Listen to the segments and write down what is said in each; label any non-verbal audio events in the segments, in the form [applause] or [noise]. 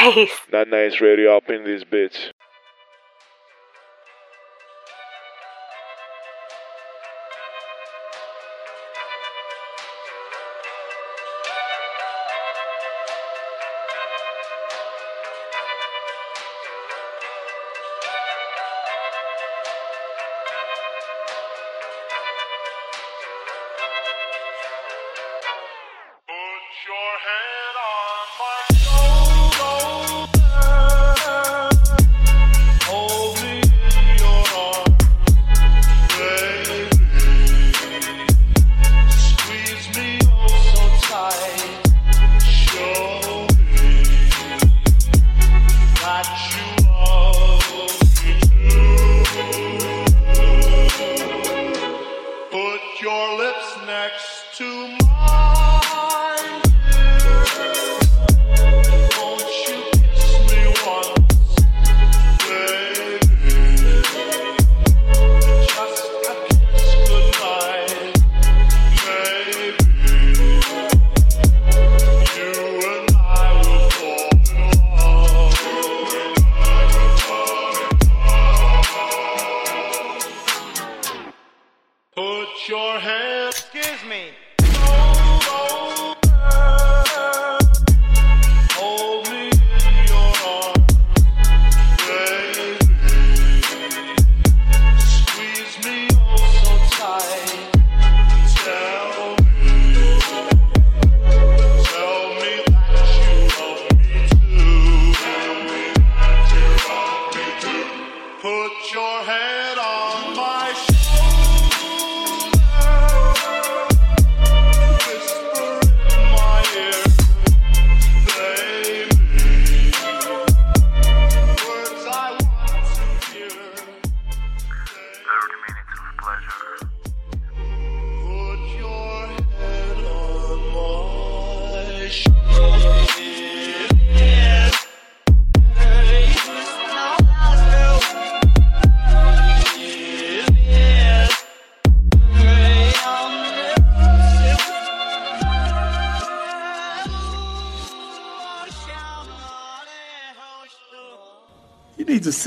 nice. Not nice radio up in this bitch.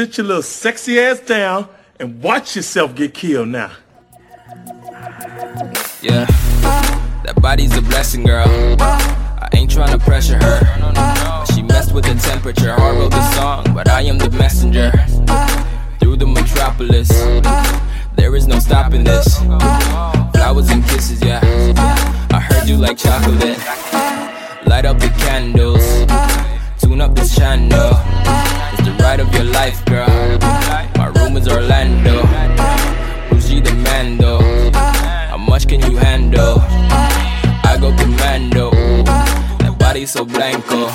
Sit your little sexy ass down and watch yourself get killed now. Yeah, that body's a blessing, girl. I ain't trying to pressure her. She messed with the temperature. Hard wrote the song, but I am the messenger. Through the metropolis, there is no stopping this. Flowers and kisses, yeah. I heard you like chocolate. Light up the candles, tune up this channel ride of your life, girl. My room is Orlando. Who's the man, though? How much can you handle? I go commando. That body so blanco.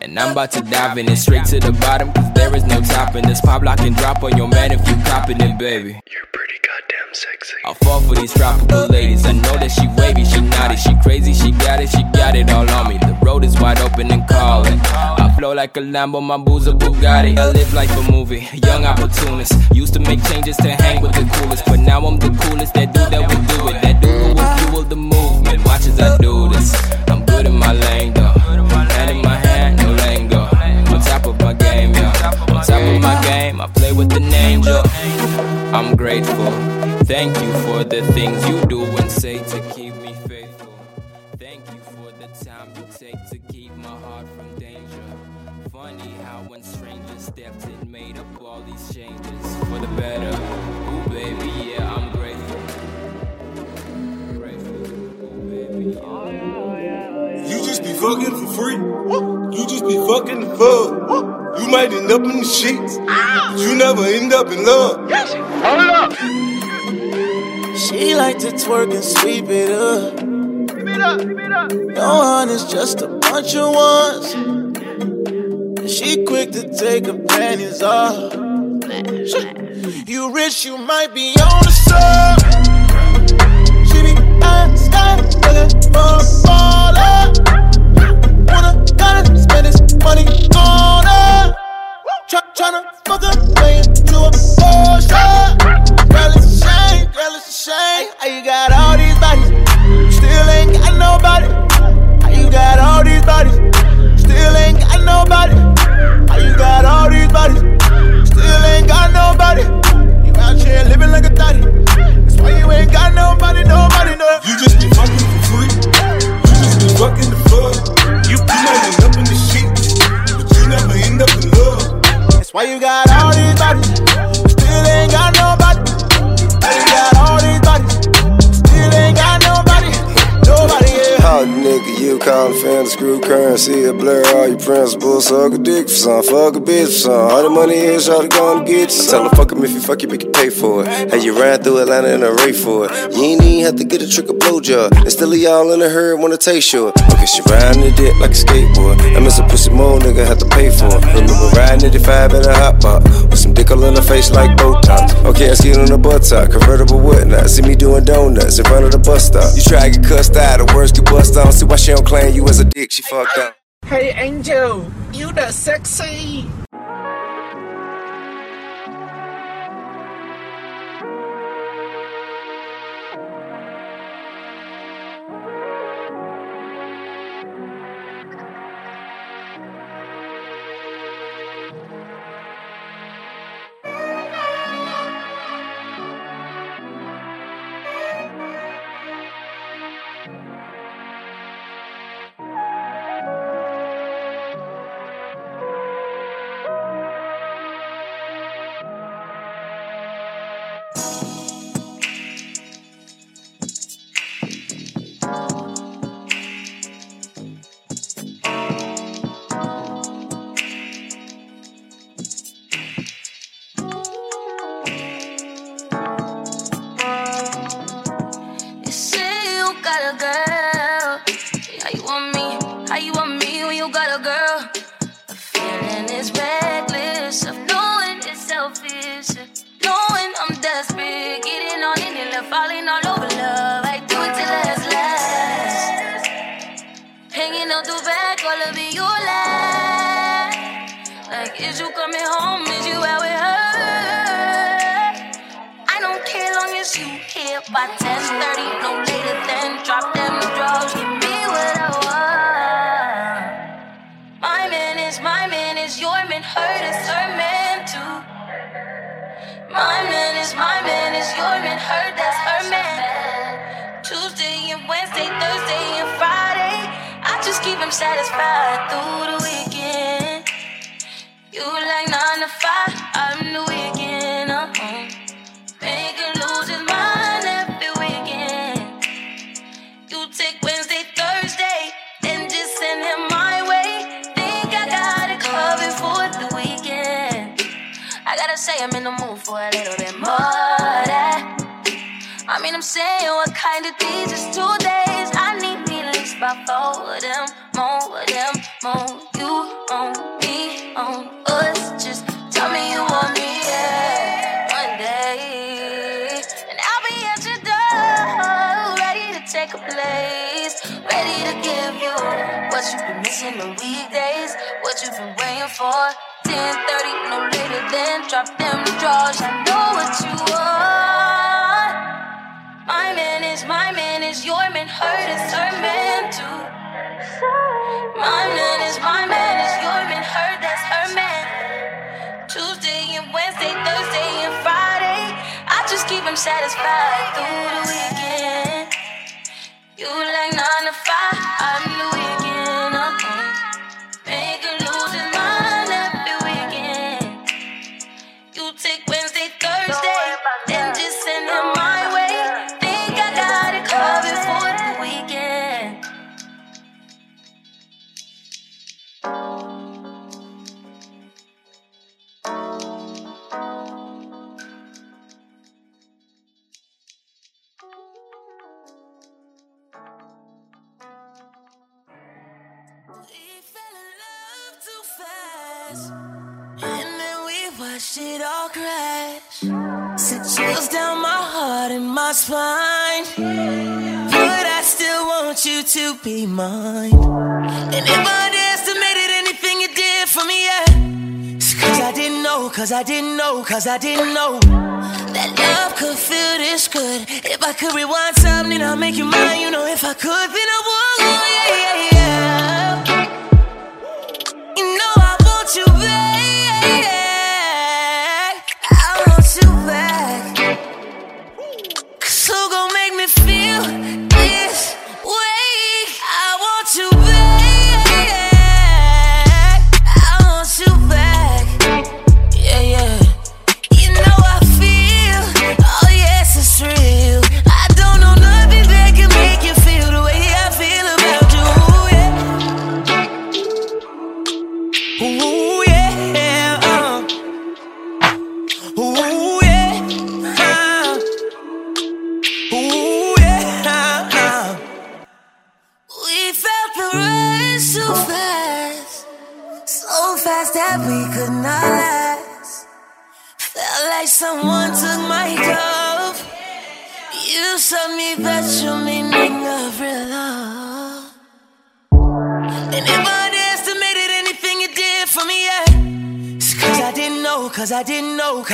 And I'm about to dive in it straight to the bottom, cause there is no topping this. Pop lock and drop on your man if you copping it, baby. You're pretty goddamn sexy. I fall for these tropical ladies. I know that she wavy, she naughty, she crazy, she got it, she got it all on me. The road is wide open and calling. I flow like a Lambo, my booze a Bugatti. I live like a movie, young opportunist. Used to make changes to hang with the coolest, but now I'm the coolest. That dude that will do it, that dude will fuel the movement. Watch as I do this. The things you do and say to keep me faithful. Thank you for the time you take to keep my heart from danger. Funny how when strangers stepped in, made up all these changes for the better. Ooh, baby, yeah, I'm grateful. You just be fucking for free. You just be fucking the fuck. You might end up in the sheets, but you never end up in love. Hold up. She like to twerk and sweep it up. No one is just a bunch of ones. And she quick to take her panties off. You rich, you might be on the sub. She be outside suck a dick for some, fuck a bitch for some. All the money is, y'all gonna get you. Tell her fuck him if you fuck you, you pay for it. Hey, you ran through Atlanta in a ray for it. You ain't even have to get a trick or blowjob. And still y'all in the herd wanna taste sure. Okay, she riding the dick like a skateboard. I miss a pussy more, nigga, have to pay for it. Remember riding 85 in a hot pot with some dick all in the face like Botox. Okay, I see it on the butt top, convertible whatnot. See me doing donuts in front of the bus stop. You try to get cussed out, the words get bust on. See why she don't claim you as a dick, she fucked up. Hey Angel, you the sexy. My man is my man is your man, hurt is her man too. My man is my man is your man, hurt that's her man. Tuesday and Wednesday, Thursday and Friday, I just keep him satisfied through the weekend. Saying, what kind of these is two days? I need me least about four of them, more of them, more. You on me, on us. Just tell me you want me, yeah. One day, and I'll be at your door, ready to take a place, ready to give you what you've been missing the weekdays, what you've been waiting for. 10:30, no later than drop them drawers. I know what you want. My man is my man is your man, hurt is her man too. My man is my man is your man, hurt that's her man. Tuesday and Wednesday, Thursday and Friday, I just keep him satisfied through the weekend. You like And then we watched it all crash. Sent chills down my heart and my spine. But I still want you to be mine. And if I underestimated anything you did for me, yeah. It's cause I didn't know, cause I didn't know, cause I didn't know. That love could feel this good. If I could rewind time, then I'll make you mine. You know, if I could, then I would. Oh, yeah, yeah, yeah.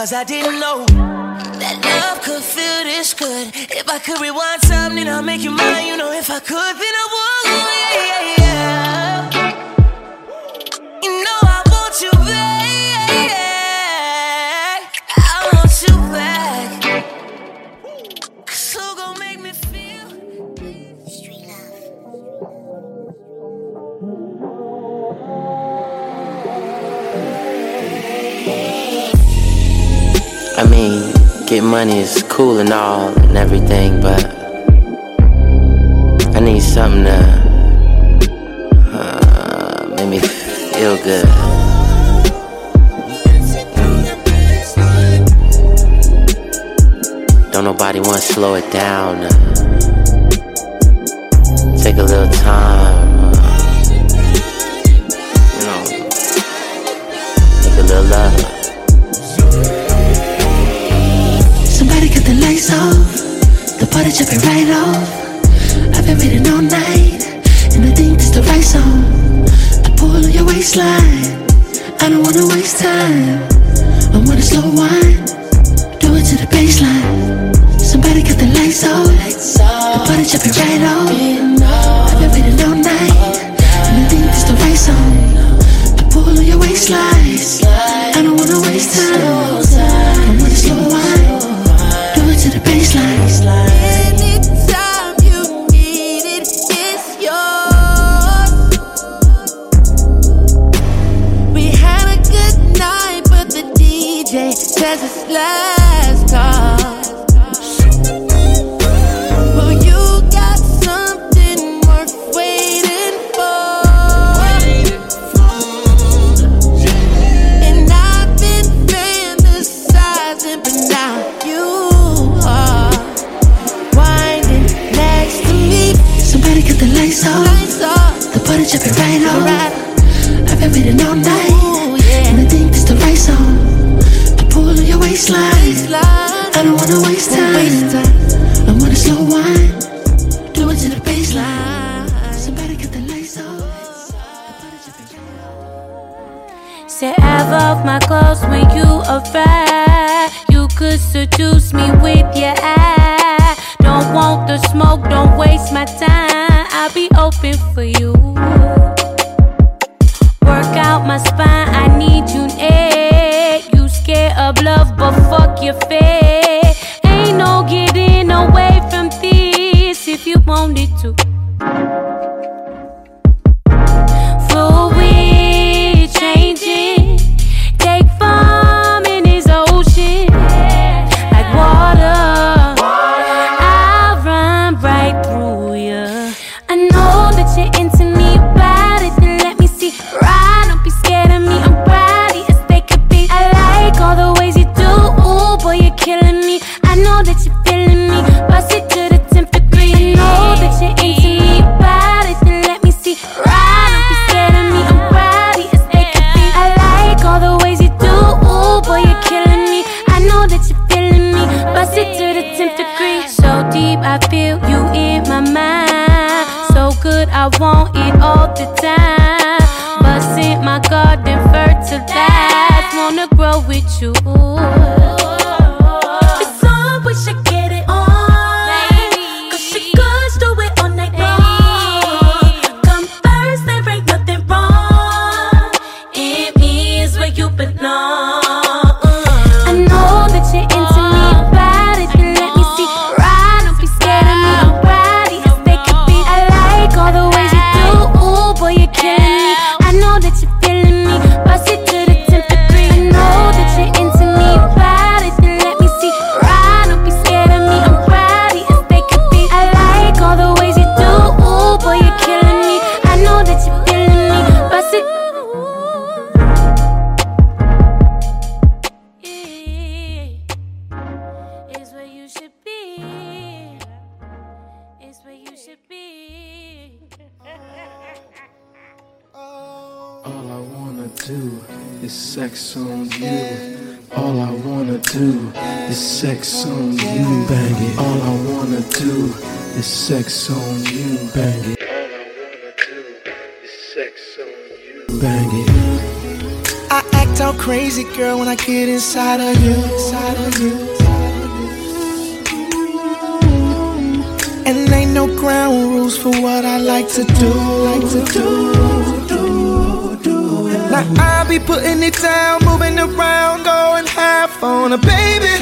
Cause I didn't know. That love could feel this good. If I could rewind time, then I'll make you mine. You know, if I could, then I get money is cool and all and everything, but I need something to uh, make me feel good. Don't nobody want to slow it down. uh, take a little time. uh, you know, make a little love. The lights off. The party jumping right off. I've been waiting all night, and I think this the right song. To pull on your waistline. I don't wanna waste time. I wanna slow wine. Do it to the baseline. Somebody cut the lights off. The party jumping right off. I've been waiting all night, and I think this the right song. To pull on your waistline. I don't wanna waste time. The party jumping right on. I've been waiting all night, oh, and I think this the right song to pull on your waistline. I don't wanna waste time. I wanna slow wine, do it to the baseline. Somebody cut the lights off. Say I off my clothes when you arrive. You could seduce me with your eye. Don't want the smoke, don't waste my time. I'll be open for you. Work out my spine, I need you near. You scared of love, but fuck your fear. Sex on you, bang it. Bang it. I act all crazy, girl, when I get inside of you. Inside of you. And ain't no ground rules for what I like to do. Like to do. Now I be putting it down, moving around, going half on a baby.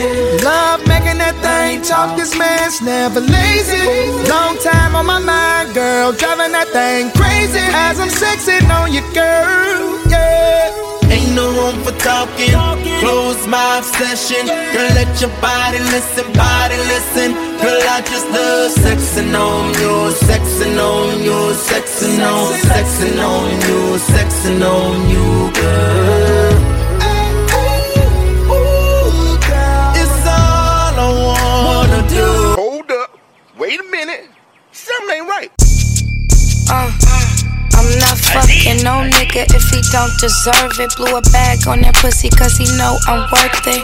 Love making that thing talk. This man's never lazy. Long time on my mind, girl, driving that thing crazy as I'm sexing on you, girl. Yeah. Ain't no room for talking. Close my obsession. Girl, let your body listen, body listen. Girl, I just love sexing on you, sexing on you, sexing on, sexing on you, sexing on you, girl. Something ain't right. Uh, I'm not fucking no nigga if he don't deserve it. Blew a bag on that pussy cause he know I'm worth it.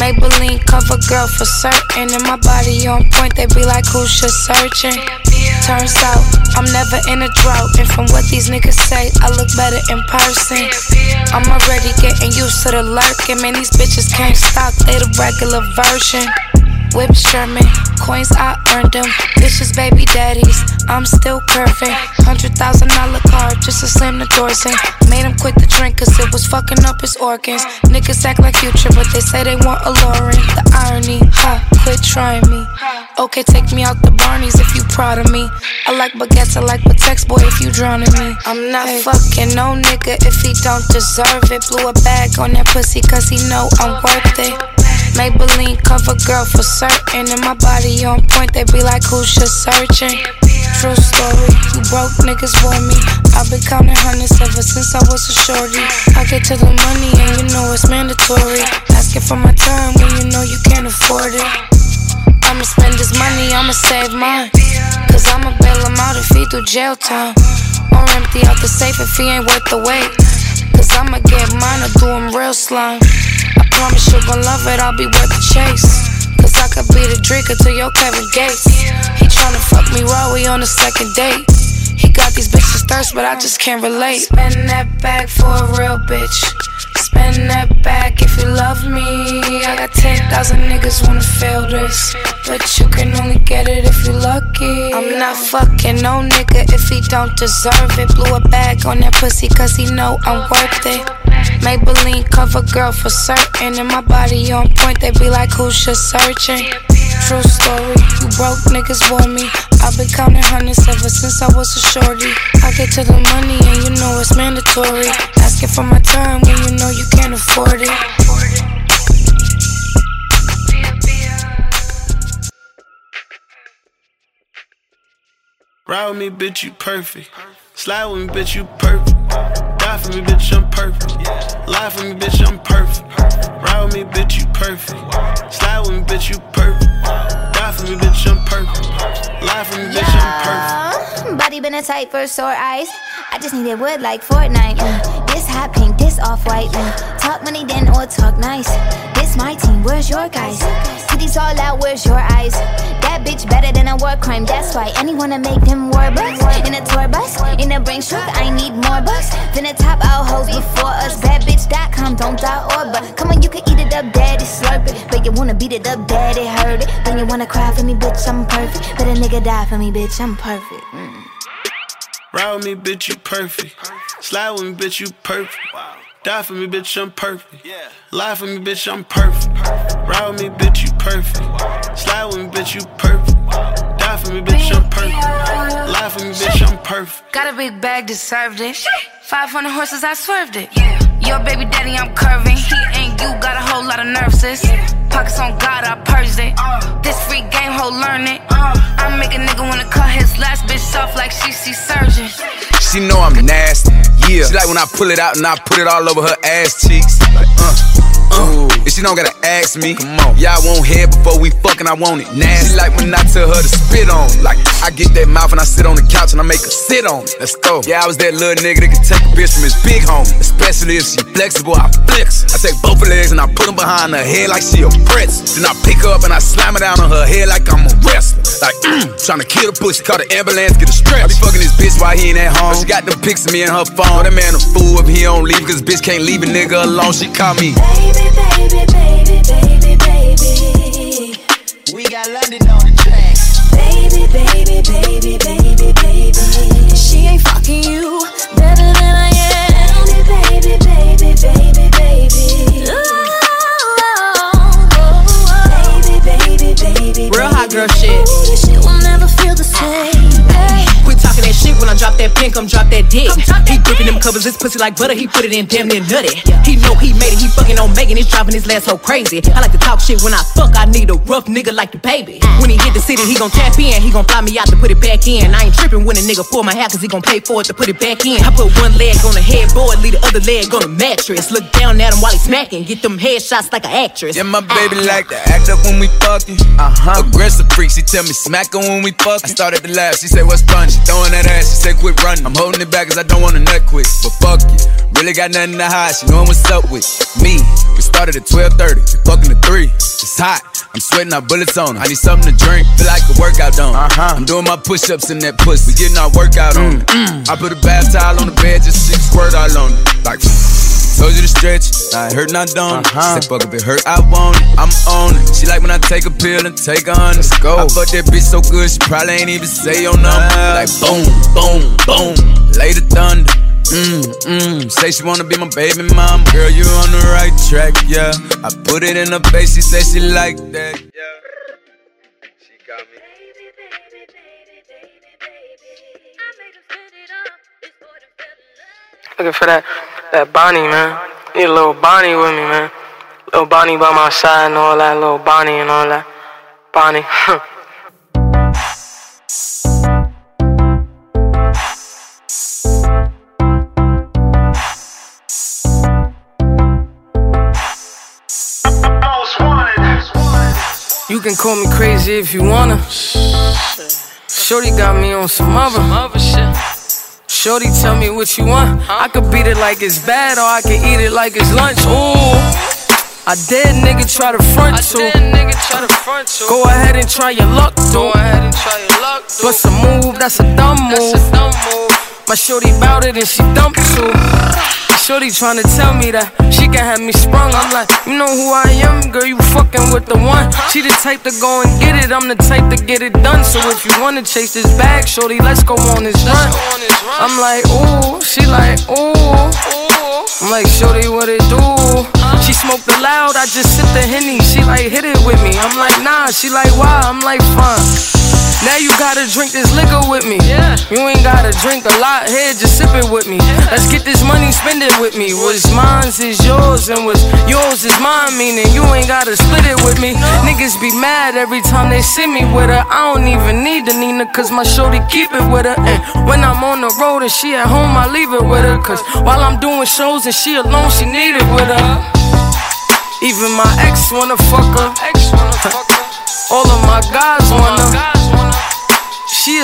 Maybelline cover girl for certain. And my body on point, they be like, who's just searching? Turns out, I'm never in a drought. And from what these niggas say, I look better in person. I'm already getting used to the lurking. Man, these bitches can't stop, they the regular version. Whip Sherman, coins I earned them. Bitches, baby daddies, I'm still perfect. Hundred thousand dollar car just to slam the doors in. Made him quit the drink cause it was fucking up his organs. Niggas act like future, but they say they want alluring. The irony, huh? Quit trying me. Okay, take me out the Barneys if you proud of me. I like baguettes, I like Pateks, boy, if you drowning me. I'm not fucking no nigga if he don't deserve it. Blew a bag on that pussy cause he know I'm worth it. Cover girl for certain. And my body on point, they be like, who's just searching? True story, you broke niggas for me. I've been counting hundreds ever since I was a shorty. I get to the money and you know it's mandatory. Asking for my time when you know you can't afford it. I'ma spend this money, I'ma save mine. Cause I'ma bail him out if he do jail time. Or empty out the safe if he ain't worth the wait. Cause I'ma get mine or do him real slime. I promise you gon' love it, I'll be worth the chase. Cause I could be the Dreka to your Kevin Gates. He tryna fuck me raw, we on the second date. He got these bitches thirst, but I just can't relate. Spend that bag for a real bitch. Spend that bag if you love me. I got 10,000 niggas wanna feel this. But you can only get it if you're lucky. I'm not fucking no nigga if he don't deserve it. Blew a bag on that pussy cause he know I'm worth it. Cover girl for certain. And my body on point, they be like, who's just searching? True story, you broke niggas for me. I've been counting hundreds ever since I was a shorty. I get to the money and you know it's mandatory. Asking for my time when you know you can't afford it. Ride with me, bitch, you perfect. Slide with me, bitch, you perfect. For me, bitch, I'm perfect. Lie for me, bitch, I'm perfect. Ride with me, bitch, you perfect. Slide with me, bitch, you perfect. Die for me, bitch, I'm perfect. Lie for me, bitch, I'm perfect. Body been a tight for sore eyes. I just needed wood like Fortnite. Mm. This hot pink, this off white. Mm. Talk money then or talk nice. This my team, where's your guys? Titties all out, where's your eyes? That bitch better than a war crime. That's why anyone to make them war bucks. In a tour bus, in a brain truck, Then a top out hoes before us. Badbitch.com, don't die or but. Come on, you can eat it up, daddy, slurp it. But you wanna beat it up, daddy, heard it. Then you wanna cry for me, bitch, I'm perfect. But a nigga die for me, bitch, I'm perfect. Mm. Ride with me, bitch, you perfect. Slide with me, bitch, you perfect. Die for me, bitch, I'm perfect. Lie for me, bitch, I'm perfect. Ride with me, bitch, you perfect. Slide with me, bitch, you perfect. Die for me, bitch, I'm perfect. Lie for me, bitch, I'm perfect. Got a big bag, deserved it. 500 horses, I swerved it. Your baby daddy, I'm curving. He ain't you, got a whole lot of nerves, sis. Pockets on God, I purged it. This free game, ho, learn it. I make a nigga wanna cut his last bitch off like she see surgeon. She know I'm nasty. Yeah. She like when I pull it out and I put it all over her ass cheeks. Like, uh, Uh, she don't gotta ask me. Come on. Yeah, I won't head before we fucking, I want it nasty. She like when I tell her to spit on. Like, I get that mouth and I sit on the couch and I make her sit on it. Let's go. Yeah, I was that little nigga that could take a bitch from his big home. Especially if she flexible, I flex. I take both her legs and I put them behind her head like she a pretz. Then I pick her up and I slam her down on her head like I'm a wrestler. Like, mm, trying to kill the pussy, call the ambulance, get a stretch. I be fucking this bitch while he ain't at home. She got them pics of me in her phone. That man a fool if he don't leave, cause bitch can't leave a nigga alone. She call me. Baby, baby, baby, baby, baby. We got London on the track. Baby, baby, baby, baby. She ain't fucking you better than I am. Baby, baby, baby, baby, baby. Oh, oh, oh. Baby, baby, baby, Real hot girl shit. Talking that shit when drop that pin, come drop that dick. He gripping them covers, his pussy like butter, he put it in damn near nutty. He know he made it, he fucking on Megan, he's driving his last so crazy. I like to talk shit when I fuck, I need a rough nigga like DaBaby. When he hit the city, he gon' tap in, he gon' fly me out to put it back in. I ain't tripping when a nigga pull my hair, cause he gon' pay for it to put it back in. I put one leg on the headboard, leave the other leg on the mattress. Look down at him while he smacking, get them headshots like an actress. Yeah, my baby like to act up when we fucking. Uh huh. Aggressive freak, she tell me smack her when we fucking. I started to laugh, she said, What's fun? She throwing that ass, she said, Quit running. I'm holding it back cause I don't wanna nut quick. But fuck it, really got nothing to hide. She knowin' what's up with me. Started at 12:30, fucking at 3. It's hot, I'm sweating out bullets on her. I need something to drink, feel like a workout done. Uh huh. I'm doing my push ups in that pussy. We getting our workout on it. I put a bath towel on the bed, just six squirt all on it. Like, Told you to stretch, I hurt not done. Uh-huh. Said fuck if it hurt, I want it. I'm on it. She like when I take a pill and take a hundred. Let's go. I fuck that bitch so good, she probably ain't even say your number. Like boom, boom, boom, lay the thunder. Mm, mm, say she wanna be my baby mom. Girl, you on the right track, yeah. I put it in her face, she say she like that, yeah. She got me. Looking for that that Bonnie, man. Need a little Bonnie with me, man. Little Bonnie by my side and all that. Little Bonnie and all that. Bonnie. [laughs] You can call me crazy if you wanna. Shorty got me on some other shit. Shorty, tell me what you want. I could beat it like it's bad, or I can eat it like it's lunch. Ooh, I dare nigga try to front to. Go ahead and try your luck, dude. Go ahead and try your luck, dude. Bust a move, that's a dumb move. My shorty bout it and she dumped too. Shorty tryna tell me that she can have me sprung. I'm like, you know who I am, girl. You fucking with the one. She the type to go and get it. I'm the type to get it done. So if you wanna chase this bag, shorty, let's go on this run. I'm like, ooh, she like, ooh. I'm like, shorty, what it do? She smoked the loud, I just sip the henny. She like, hit it with me. I'm like, nah. She like, why? I'm like, fine. Now you gotta drink this liquor with me. Yeah. You ain't gotta drink a lot here, just sip it with me. Let's get this money, spend it with me. What's mine's is yours, and what's yours is mine. Meaning you ain't gotta split it with me. Niggas be mad every time they see me with her. I don't even need the Nina, cause my shorty keep it with her. And when I'm on the road and she at home, I leave it with her. Cause while I'm doing shows and she alone, she need it with her. Even my ex wanna fuck her. All of my guys wanna.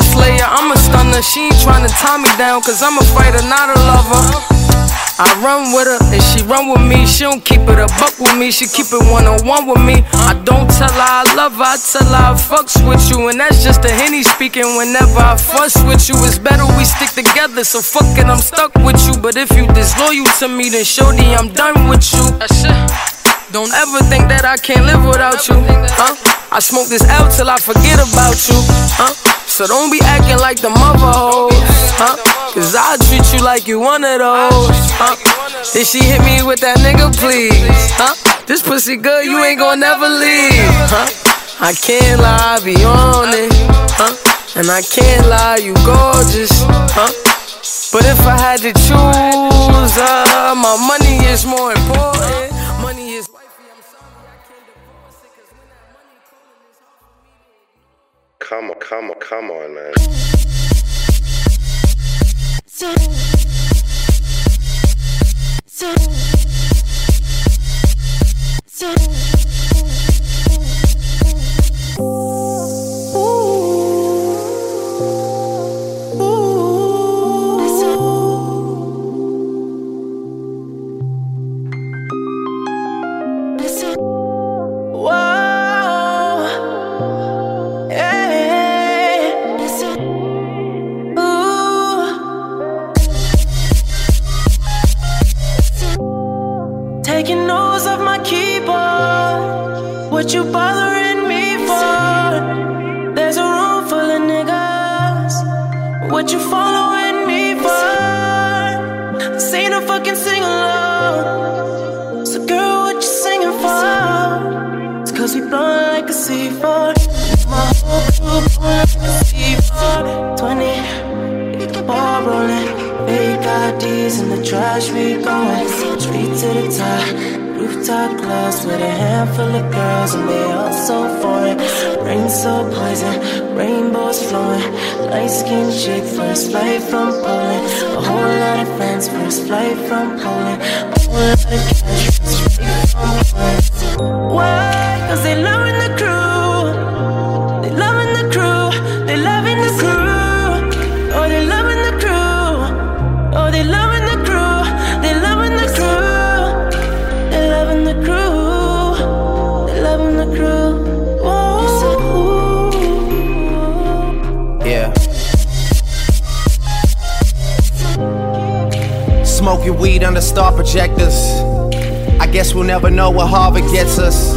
A slayer, I'm a stunner. She ain't tryna tie me down, cause I'm a fighter, not a lover. I run with her and she run with me. She don't keep it a buck with me, she keep it one on one with me. I don't tell her I love her, I tell her I fucks with you. And that's just a henny speaking. Whenever I fuss with you, it's better we stick together. So fuck it, I'm stuck with you. But if you disloyal to me, then shorty, I'm done with you. Don't ever think that I can't live without you, huh? I smoke this out till I forget about you, huh? So don't be acting like the mother hoes, huh? Cause I'll treat you like you one of those, huh? Then she hit me with that nigga, please, huh? This pussy good, you ain't gon' never leave, huh? I can't lie, I be on it, huh? And I can't lie, you gorgeous, huh? But if I had to choose, uh, my money is more important. Come on, come on, come on, man. Whoa, we going straight to the top. Rooftop clubs with a handful of girls, and they all so foreign. Rain so poison, rainbows flowing. Light skinned chick, first flight from Poland. A whole lot of friends, first flight from Poland. A whole lot of cash, Smoking weed under star projectors. I guess we'll never know what Harvard gets us.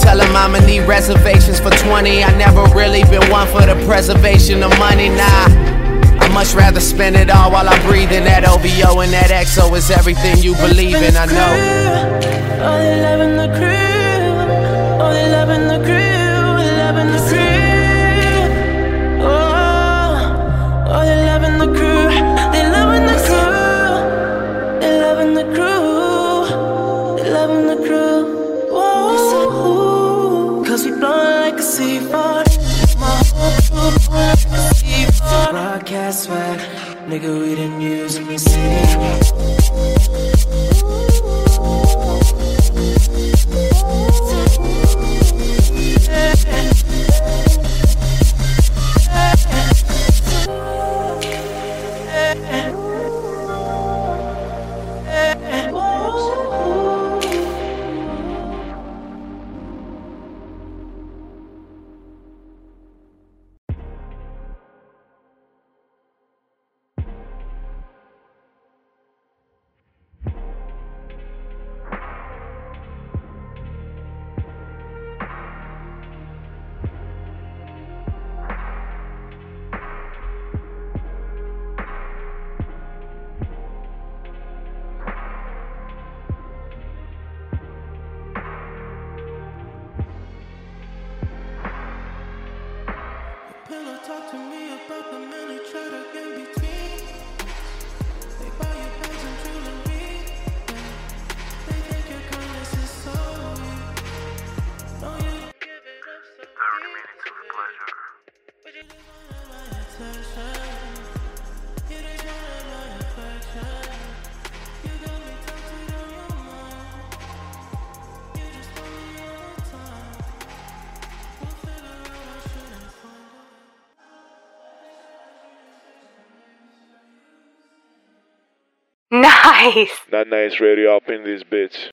Tell him I'ma need reservations for 20. I never really been one for the preservation of money, nah. I much rather spend it all while I'm breathing. That OVO and that XO is everything you believe in, I know. Oh, they loving the crew. Nice. That nice radio up in this bitch.